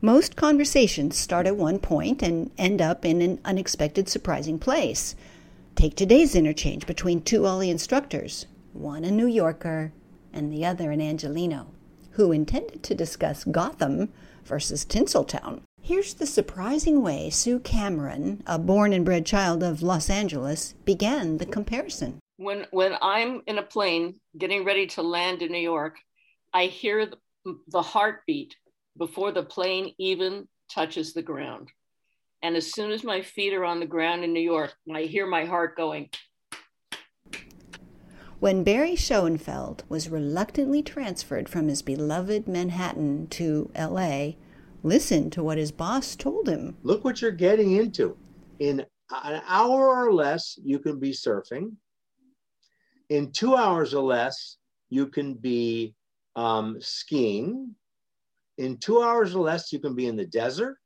Most conversations start at one point and end up in an unexpected, surprising place. Take today's interchange between two OLLI instructors, one a New Yorker and the other an Angelino, who intended to discuss Gotham versus Tinseltown. Here's the surprising way Sue Cameron, a born and bred child of Los Angeles, began the comparison. When when I'm in a plane getting ready to land in New York, I hear the, the heartbeat before the plane even touches the ground. And as soon as my feet are on the ground in New York, I hear my heart going. When Barry Schoenfeld was reluctantly transferred from his beloved Manhattan to LA, listen to what his boss told him. Look what you're getting into. In an hour or less, you can be surfing. In two hours or less, you can be um, skiing. In two hours or less, you can be in the desert.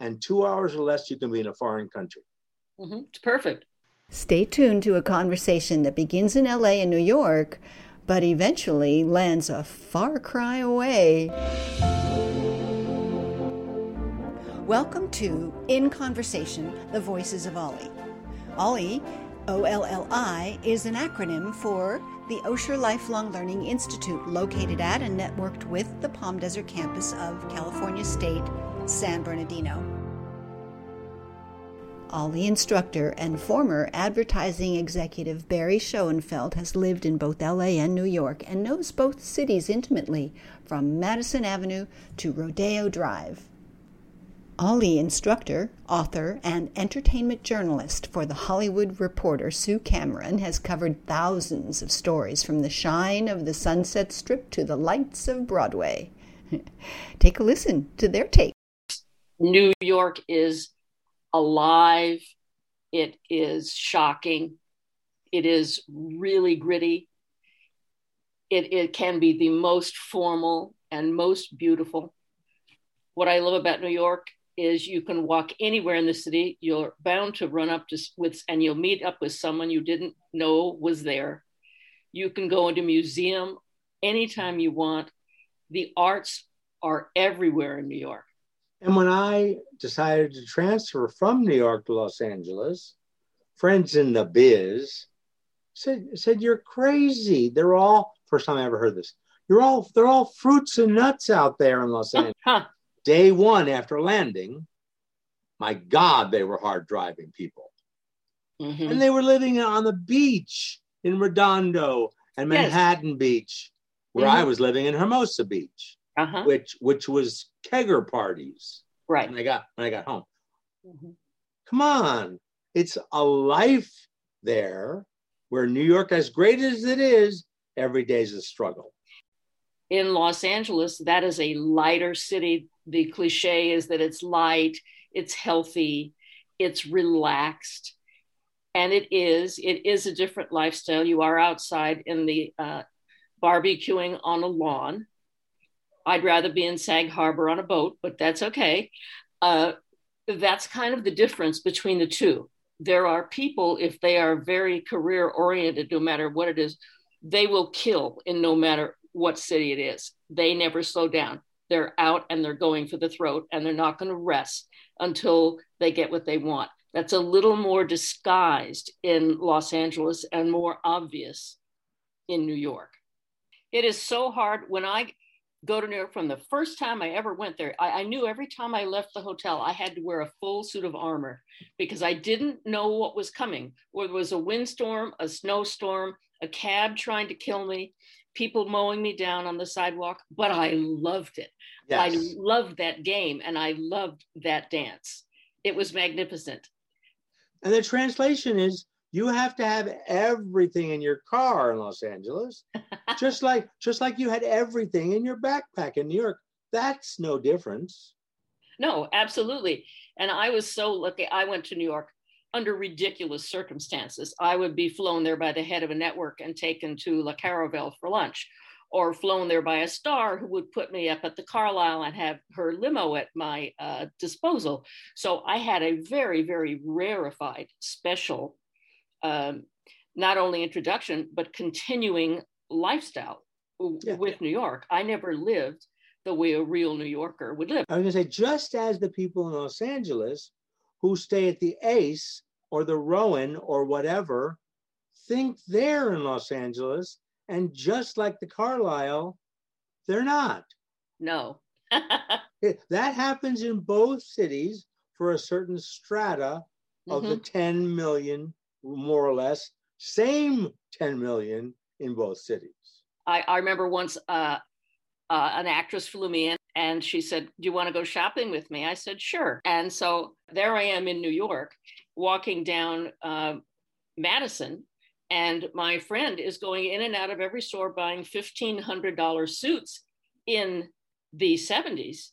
And two hours or less, you can be in a foreign country. Mm-hmm. It's perfect. Stay tuned to a conversation that begins in LA and New York, but eventually lands a far cry away. Welcome to In Conversation The Voices of Ollie. Ollie, O L L I, is an acronym for the Osher Lifelong Learning Institute, located at and networked with the Palm Desert campus of California State, San Bernardino. OLLI instructor and former advertising executive Barry Schoenfeld has lived in both LA and New York and knows both cities intimately, from Madison Avenue to Rodeo Drive. OLLI instructor, author, and entertainment journalist for The Hollywood Reporter, Sue Cameron, has covered thousands of stories from the shine of the Sunset Strip to the lights of Broadway. Take a listen to their take. New York is alive, it is shocking, it is really gritty. It, it can be the most formal and most beautiful. What I love about New York is you can walk anywhere in the city. You're bound to run up to with and you'll meet up with someone you didn't know was there. You can go into museum anytime you want. The arts are everywhere in New York. And when I decided to transfer from New York to Los Angeles, friends in the biz said said you're crazy. They're all first time I ever heard this. You're all they're all fruits and nuts out there in Los Angeles day one after landing, my God, they were hard driving people. Mm-hmm. And they were living on the beach in Redondo and Manhattan yes. Beach, where mm-hmm. I was living in Hermosa Beach, uh-huh. which which was kegger parties. Right. When I got when I got home. Mm-hmm. Come on. It's a life there where New York, as great as it is, every day is a struggle. In Los Angeles, that is a lighter city the cliche is that it's light, it's healthy, it's relaxed. And it is, it is a different lifestyle. You are outside in the uh, barbecuing on a lawn. I'd rather be in Sag Harbor on a boat, but that's okay. Uh, that's kind of the difference between the two. There are people, if they are very career oriented, no matter what it is, they will kill in no matter what city it is. They never slow down they're out and they're going for the throat and they're not going to rest until they get what they want. That's a little more disguised in Los Angeles and more obvious in New York. It is so hard when I go to New York from the first time I ever went there. I, I, knew every time I left the hotel, I had to wear a full suit of armor because I didn't know what was coming. Whether it was a windstorm, a snowstorm, a cab trying to kill me people mowing me down on the sidewalk, but I loved it. Yes. I loved that game and I loved that dance. It was magnificent. And the translation is you have to have everything in your car in Los Angeles, just like just like you had everything in your backpack in New York. That's no difference. No, absolutely. And I was so lucky. I went to New York under ridiculous circumstances. I would be flown there by the head of a network and taken to La Caravelle for lunch, or flown there by a star who would put me up at the Carlyle and have her limo at my uh, disposal. So I had a very, very rarefied, special, um, not only introduction, but continuing lifestyle yeah. with New York. I never lived the way a real New Yorker would live. I was going to say, just as the people in Los Angeles who stay at the Ace or the Rowan or whatever think they're in Los Angeles, and just like the Carlyle, they're not. No. It- that happens in both cities for a certain strata of the 10 million, more or less, same 10 million in both cities. I, I remember once uh, uh, an actress flew me in and she said, Do you want to go shopping with me? I said, Sure. And so there I am in New York, walking down uh, Madison, and my friend is going in and out of every store buying $1,500 suits in the 70s.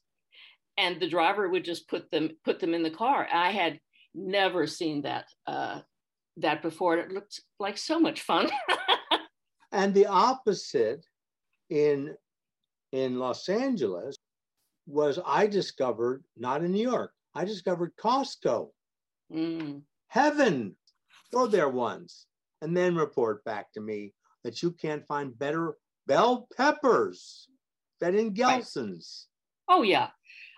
And the driver would just put them put them in the car. I had never seen that uh, that before. It looked like so much fun. And the opposite in in Los Angeles was I discovered not in New York. I discovered Costco. Mm. Heaven. Go there once and then report back to me that you can't find better bell peppers than in Gelson's. Oh yeah.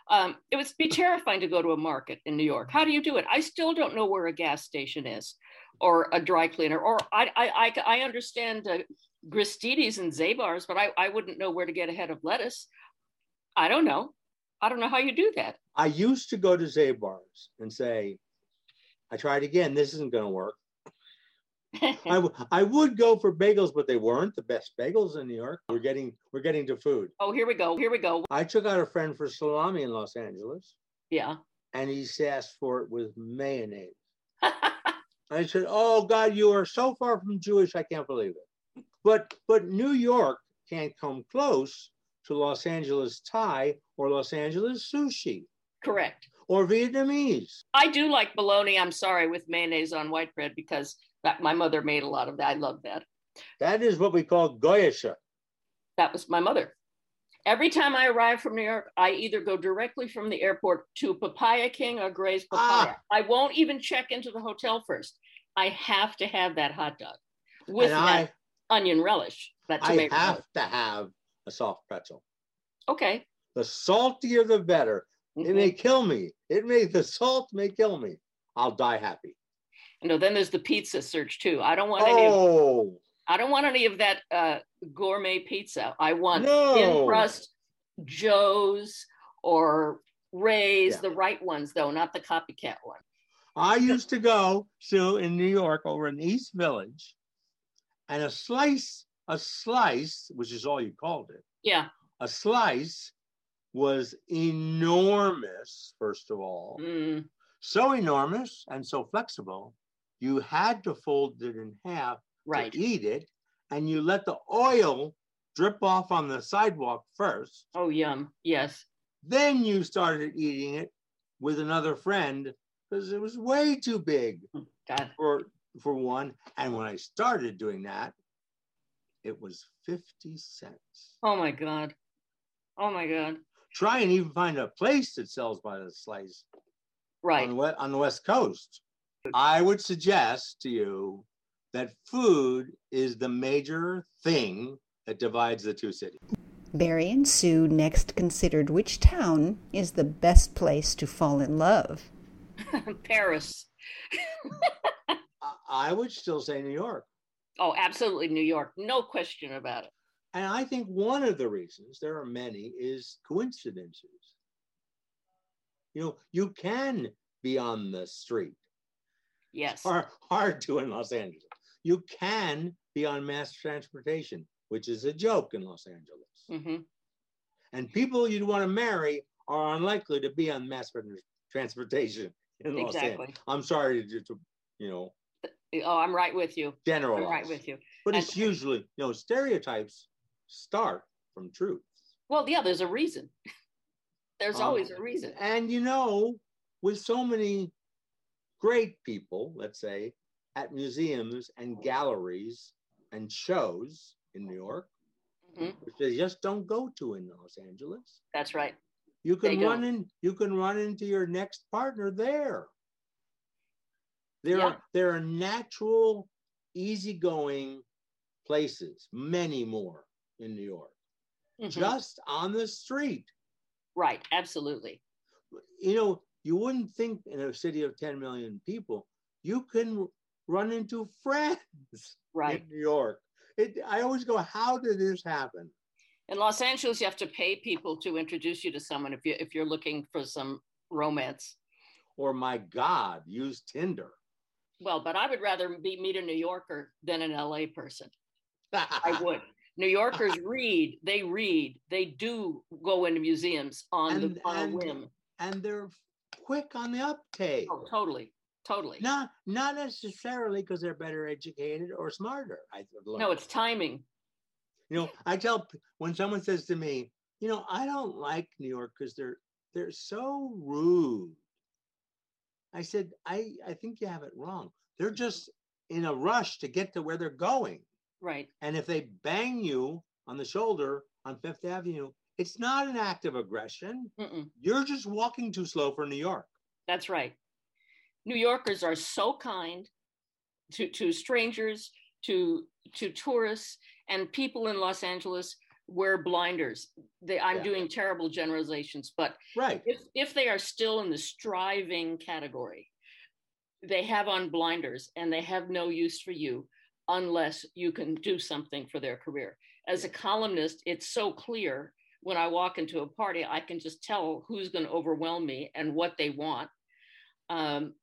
Um, it would be terrifying to go to a market in New York. How do you do it? I still don't know where a gas station is, or a dry cleaner, or I I I, I understand uh, and Zabar's, but I I wouldn't know where to get a head of lettuce. I don't know. I don't know how you do that. I used to go to Zabar's and say, I tried again. This isn't going to work. I, w- I would go for bagels, but they weren't the best bagels in New York. We're getting we're getting to food. oh, here we go. Here we go. I took out a friend for salami in Los Angeles, Yeah. and he asked for it with mayonnaise. I said, "Oh God, you are so far from Jewish. I can't believe it." But but New York can't come close to Los Angeles Thai or Los Angeles sushi Correct. or Vietnamese. I do like bologna. I'm sorry with mayonnaise on white bread because that my mother made a lot of that. I love that. That is what we call goyasha. That was my mother. Every time I arrive from New York, I either go directly from the airport to Papaya King or Gray's ah. Papaya. I won't even check into the hotel first. I have to have that hot dog with and that I, onion relish. That I have to have a soft pretzel. okay. The saltier, the better. It Mhm. may kill me. It may the salt may kill me. I'll die happy. No, then there's the pizza search too. I don't want any. Of, Oh I don't want any of that uh, gourmet pizza. I want no! thin crust Joe's or Ray's, Yeah. the right ones though, not the copycat one. I used to go to in New York over in East Village, and a slice, a slice, which is all you called it, Yeah. a slice was enormous. First of all, Mm, so enormous and so flexible, you had to fold it in half right. to eat it, and you let the oil drip off on the sidewalk first. Oh, yum. Yes. Then you started eating it with another friend because it was way too big God. for for one. And when I started doing that, it was 50 cents. Oh my God. Oh my God. Try and even find a place that sells by the slice Right. on, the, on the West Coast. I would suggest to you that food is the major thing that divides the two cities. Barry and Sue next considered which town is the best place to fall in love. Paris. I- I would still say New York. Oh, absolutely New York. No question about it. And I think one of the reasons, there are many, is coincidences. You know, you can be on the street. Yes. Hard, hard to in Los Angeles. You can be on mass transportation, which is a joke in Los Angeles. hmm And people you'd want to marry are unlikely to be on mass transportation in Los Exactly. Angeles. I'm sorry to, to you know, Oh, I'm right with you. generalize. I'm right with you. But And- it's usually, you know, stereotypes start from truth. Well, yeah, there's a reason. there's Um, always a reason. And you know, with so many great people, let's say, at museums and galleries and shows in New York, Mhm. which they just don't go to in Los Angeles, That's right. you can They run don't. in. You can run into your next partner there. There Yeah. are there are natural, easygoing places, many more in New York. mm-hmm. just on the street. Right, absolutely. You know, you wouldn't think in a city of 10 million people, you can run into friends right. in New York. It, I always go, how did this happen? In Los Angeles, you have to pay people to introduce you to someone if you if you're looking for some romance. Or my God, use Tinder. Well, but I would rather be meet a New Yorker than an LA person. I would. New Yorkers read, they read, they do go into museums on and, the on and, a whim. And they're quick on the uptake. Oh, totally. Totally. Not not necessarily because they're better educated or smarter. I no, it's timing. You know, I tell when someone says to me, you know, I don't like New York because they're they're so rude. I said, I I think you have it wrong. They're just in a rush to get to where they're going. Right. And if they bang you on the shoulder on Fifth Avenue, it's not an act of aggression. Mm-mm. You're just walking too slow for New York. That's right. New Yorkers are so kind to, to strangers, to to tourists, and people in Los Angeles wear blinders. They, I'm yeah. doing terrible generalizations, but right. if, if they are still in the striving category, they have on blinders and they have no use for you unless you can do something for their career. As a columnist, it's so clear when I walk into a party, I can just tell who's going to overwhelm me and what they want. Um,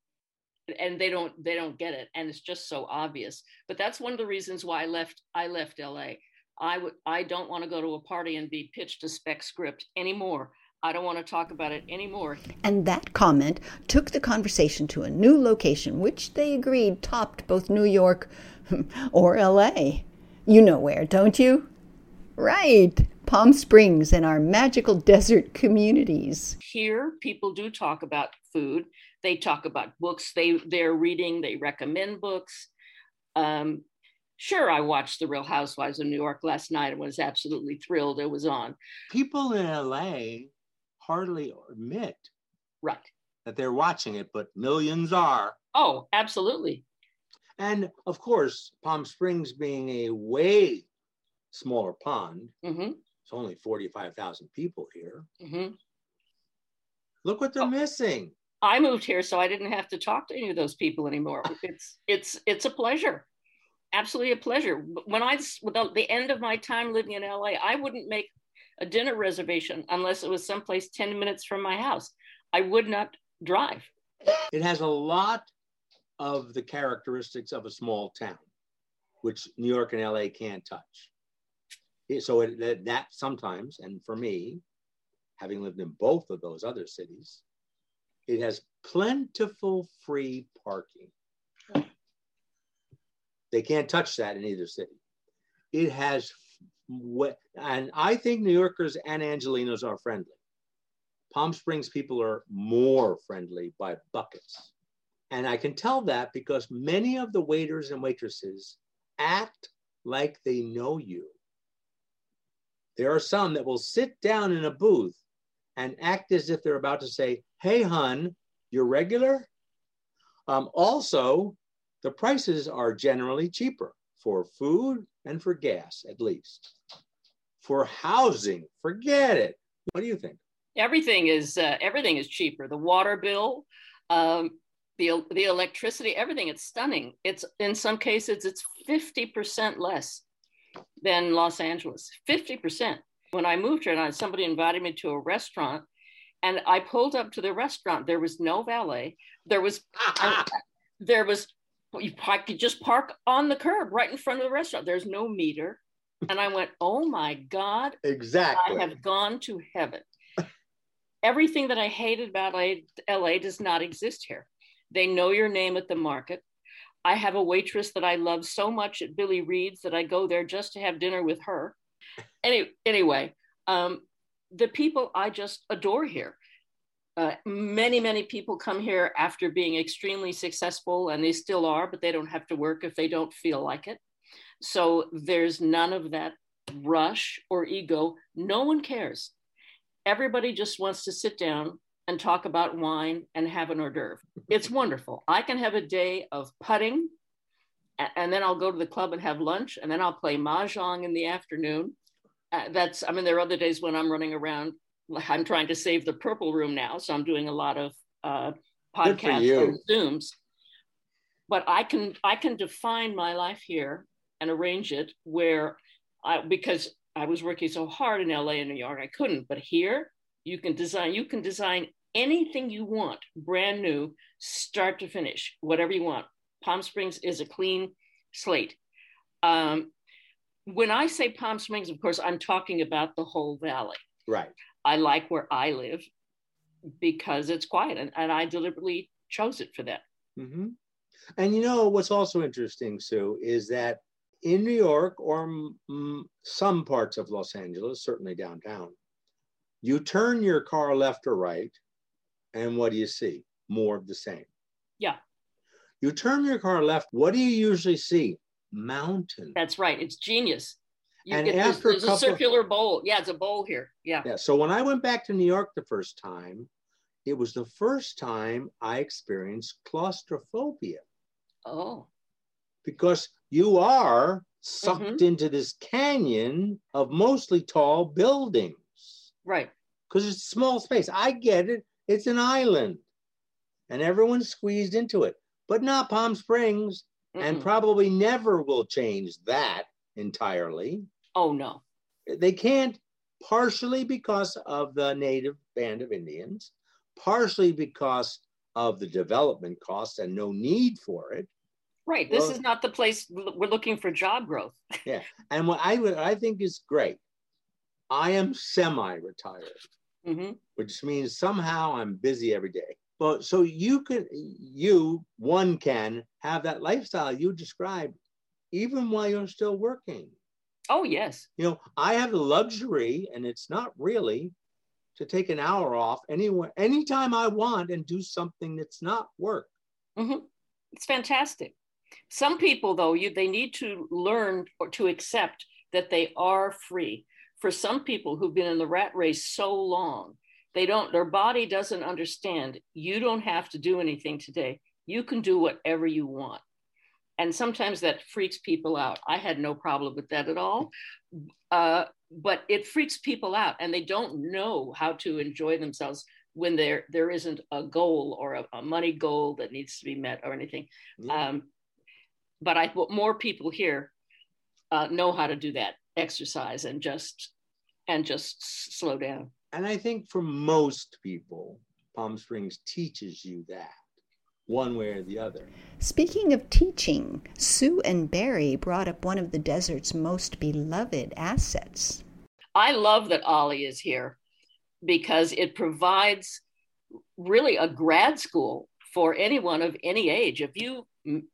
and they don't they don't get it and it's just so obvious but that's one of the reasons why i left i left la i would i don't want to go to a party and be pitched a spec script anymore I don't want to talk about it anymore. And that comment took the conversation to a new location, which they agreed topped both New York or LA. You know where, don't you? Right, Palm Springs and our magical desert communities. Here, people do talk about food. They talk about books they, they're reading, they recommend books. Um, sure, I watched The Real Housewives of New York last night and was absolutely thrilled it was on. People in LA hardly admit right that they're watching it, but millions are. Oh, absolutely. And of course, Palm Springs being a way smaller pond, mm-hmm. it's only 45,000 people here. Mm-hmm. Look what they're oh, missing. I moved here so I didn't have to talk to any of those people anymore. It's it's it's a pleasure. Absolutely a pleasure. When I without the end of my time living in LA, I wouldn't make a dinner reservation unless it was someplace 10 minutes from my house. I would not drive. It has a lot of the characteristics of a small town, which New York and LA can't touch. So it, that, that sometimes, and for me, having lived in both of those other cities, it has plentiful free parking. They can't touch that in either city. It has and I think New Yorkers and Angelinos are friendly. Palm Springs people are more friendly by buckets. And I can tell that because many of the waiters and waitresses act like they know you. There are some that will sit down in a booth and act as if they're about to say, Hey, hun, you're regular? Um, also, the prices are generally cheaper for food and for gas, at least. For housing, forget it. What do you think? Everything is uh, everything is cheaper. The water bill, um, the the electricity, everything. It's stunning. It's in some cases it's fifty percent less than Los Angeles. Fifty percent. When I moved here, and I, somebody invited me to a restaurant, and I pulled up to the restaurant. There was no valet. There was there was you could just park on the curb right in front of the restaurant. There's no meter. And I went, oh my God. Exactly. I have gone to heaven. Everything that I hated about LA does not exist here. They know your name at the market. I have a waitress that I love so much at Billy Reed's that I go there just to have dinner with her. Any, anyway, um, the people I just adore here. Uh, many, many people come here after being extremely successful, and they still are, but they don't have to work if they don't feel like it. So there's none of that rush or ego. No one cares. Everybody just wants to sit down and talk about wine and have an hors d'oeuvre. It's wonderful. I can have a day of putting, and then I'll go to the club and have lunch, and then I'll play mahjong in the afternoon. uh, that's i mean there are other days when i'm running around i'm trying to save the purple room now so i'm doing a lot of uh, podcasts and zooms. But i can i can define my life here and arrange it where i because i was working so hard in la and new york i couldn't. But here you can design you can design anything you want brand new start to finish whatever you want. Palm springs is a clean slate. Um, when I say Palm Springs, of course, I'm talking about the whole valley. Right. I like where I live because it's quiet, and, and I deliberately chose it for that. Mm-hmm. And you know what's also interesting, Sue, is that in New York or some parts of Los Angeles, certainly downtown, you turn your car left or right, and what do you see? More of the same. Yeah. You turn your car left, what do you usually see? mountain. That's right. It's genius. You and after there's, there's a, circular bowl. Yeah, it's a bowl here. Yeah. Yeah. So when I went back to New York the first time, it was the first time I experienced claustrophobia. Oh. Because you are sucked mm-hmm. into this canyon of mostly tall buildings. Right. Because it's a small space. I get it. It's an island. And everyone's squeezed into it. But not Palm Springs mm and probably never will change that entirely. Oh, no. They can't, partially because of the native band of Indians, partially because of the development costs and no need for it. Right. This well, is not the place we're looking for job growth. yeah. And what I would I think is great. I am semi-retired, mm-hmm. which means somehow I'm busy every day. But so you can, you, one can have that lifestyle you described even while you're still working. Oh, yes. You know, I have the luxury, and it's not really, to take an hour off anywhere, anytime I want and do something that's not work. Mm-hmm. It's fantastic. Some people, though, you, they need to learn or to accept that they are free. For some people who've been in the rat race so long, they don't, their body doesn't understand. You don't have to do anything today. You can do whatever you want. And sometimes that freaks people out. I had no problem with that at all. Uh, but it freaks people out and they don't know how to enjoy themselves when there there isn't a goal or a, a money goal that needs to be met or anything. Yeah. Um, but I more people here uh, know how to do that exercise and just and just slow down. And I think for most people, Palm Springs teaches you that one way or the other. Speaking of teaching, Sue and Barry brought up one of the desert's most beloved assets. I love that Ollie is here because it provides really a grad school for anyone of any age. If you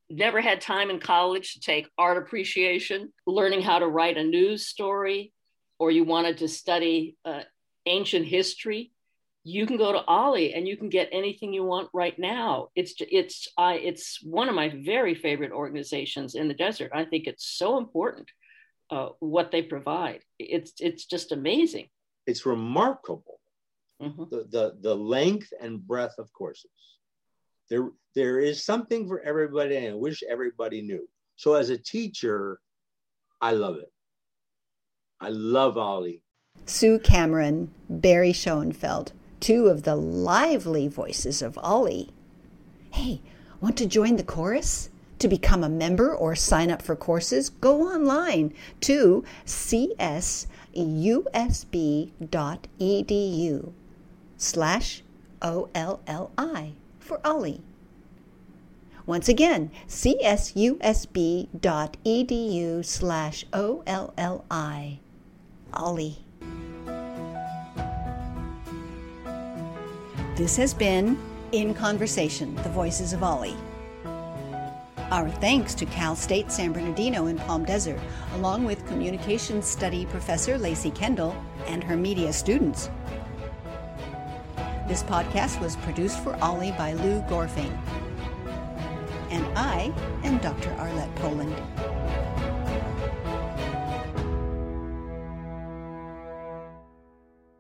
never had time in college to take art appreciation, learning how to write a news story, or you wanted to study uh, ancient history, you can go to Ollie and you can get anything you want right now. It's it's I it's one of my very favorite organizations in the desert. I think it's so important uh, what they provide. It's it's just amazing. It's remarkable mm-hmm. the, the the length and breadth of courses. There there is something for everybody, and I wish everybody knew. So as a teacher, I love it. I love Ollie. Sue Cameron, Barry Schoenfeld, two of the lively voices of Ollie. Hey, want to join the chorus? To become a member or sign up for courses, go online to csusb.edu slash OLLI for Ollie. Once again, csusb.edu slash OLLI. Ollie. This has been In Conversation, the Voices of Ollie. Our thanks to Cal State San Bernardino in Palm Desert, along with Communications Study Professor Lacey Kendall and her media students. This podcast was produced for Ollie by Lou Gorfing. And I am Dr. Arlette Poland.